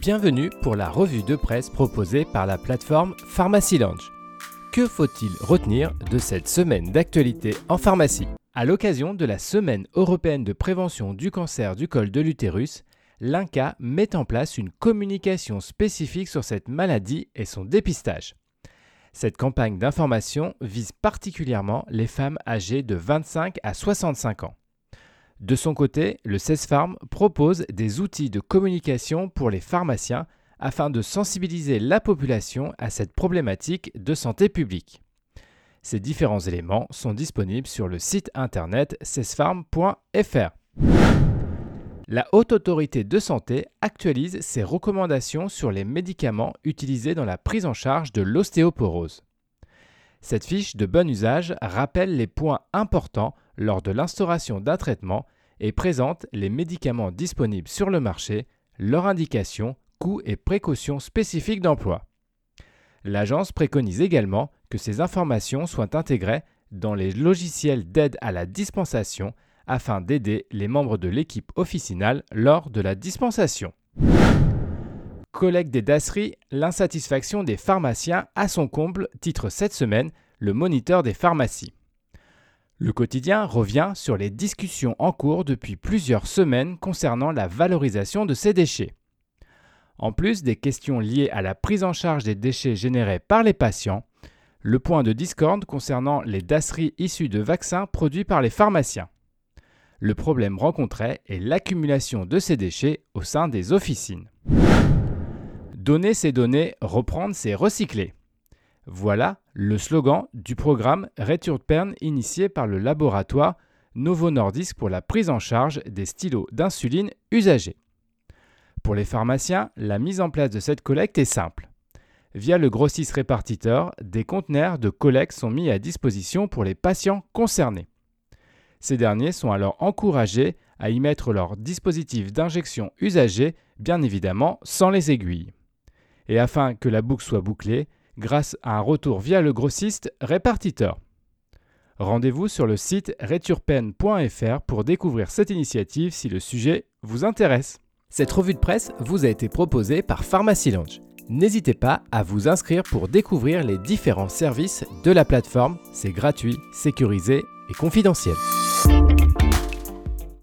Bienvenue pour la revue de presse proposée par la plateforme Pharmacy Lounge. Que faut-il retenir de cette semaine d'actualité en pharmacie? À l'occasion de la Semaine européenne de prévention du cancer du col de l'utérus, l'INCA met en place une communication spécifique sur cette maladie et son dépistage. Cette campagne d'information vise particulièrement les femmes âgées de 25 à 65 ans. De son côté, le CESFARM propose des outils de communication pour les pharmaciens afin de sensibiliser la population à cette problématique de santé publique. Ces différents éléments sont disponibles sur le site internet cesfarm.fr. La Haute Autorité de Santé actualise ses recommandations sur les médicaments utilisés dans la prise en charge de l'ostéoporose. Cette fiche de bon usage rappelle les points importants lors de l'instauration d'un traitement et présente les médicaments disponibles sur le marché, leurs indications, coûts et précautions spécifiques d'emploi. L'agence préconise également que ces informations soient intégrées dans les logiciels d'aide à la dispensation afin d'aider les membres de l'équipe officinale lors de la dispensation. Collègue des dasseries, l'insatisfaction des pharmaciens à son comble, titre cette semaine le moniteur des pharmacies. Le quotidien revient sur les discussions en cours depuis plusieurs semaines concernant la valorisation de ces déchets. En plus des questions liées à la prise en charge des déchets générés par les patients, le point de discorde concernant les dasseries issues de vaccins produits par les pharmaciens. Le problème rencontré est l'accumulation de ces déchets au sein des officines. Donner ces données, reprendre c'est recycler. Voilà le slogan du programme Returpern initié par le laboratoire Novo Nordisk pour la prise en charge des stylos d'insuline usagés. Pour les pharmaciens, la mise en place de cette collecte est simple. Via le grossiste répartiteur, des conteneurs de collecte sont mis à disposition pour les patients concernés. Ces derniers sont alors encouragés à y mettre leur dispositif d'injection usagé, bien évidemment sans les aiguilles. Et afin que la boucle soit bouclée, grâce à un retour via le grossiste répartiteur. Rendez-vous sur le site returpen.fr pour découvrir cette initiative si le sujet vous intéresse. Cette revue de presse vous a été proposée par Pharmacy Lounge. N'hésitez pas à vous inscrire pour découvrir les différents services de la plateforme. C'est gratuit, sécurisé et confidentiel.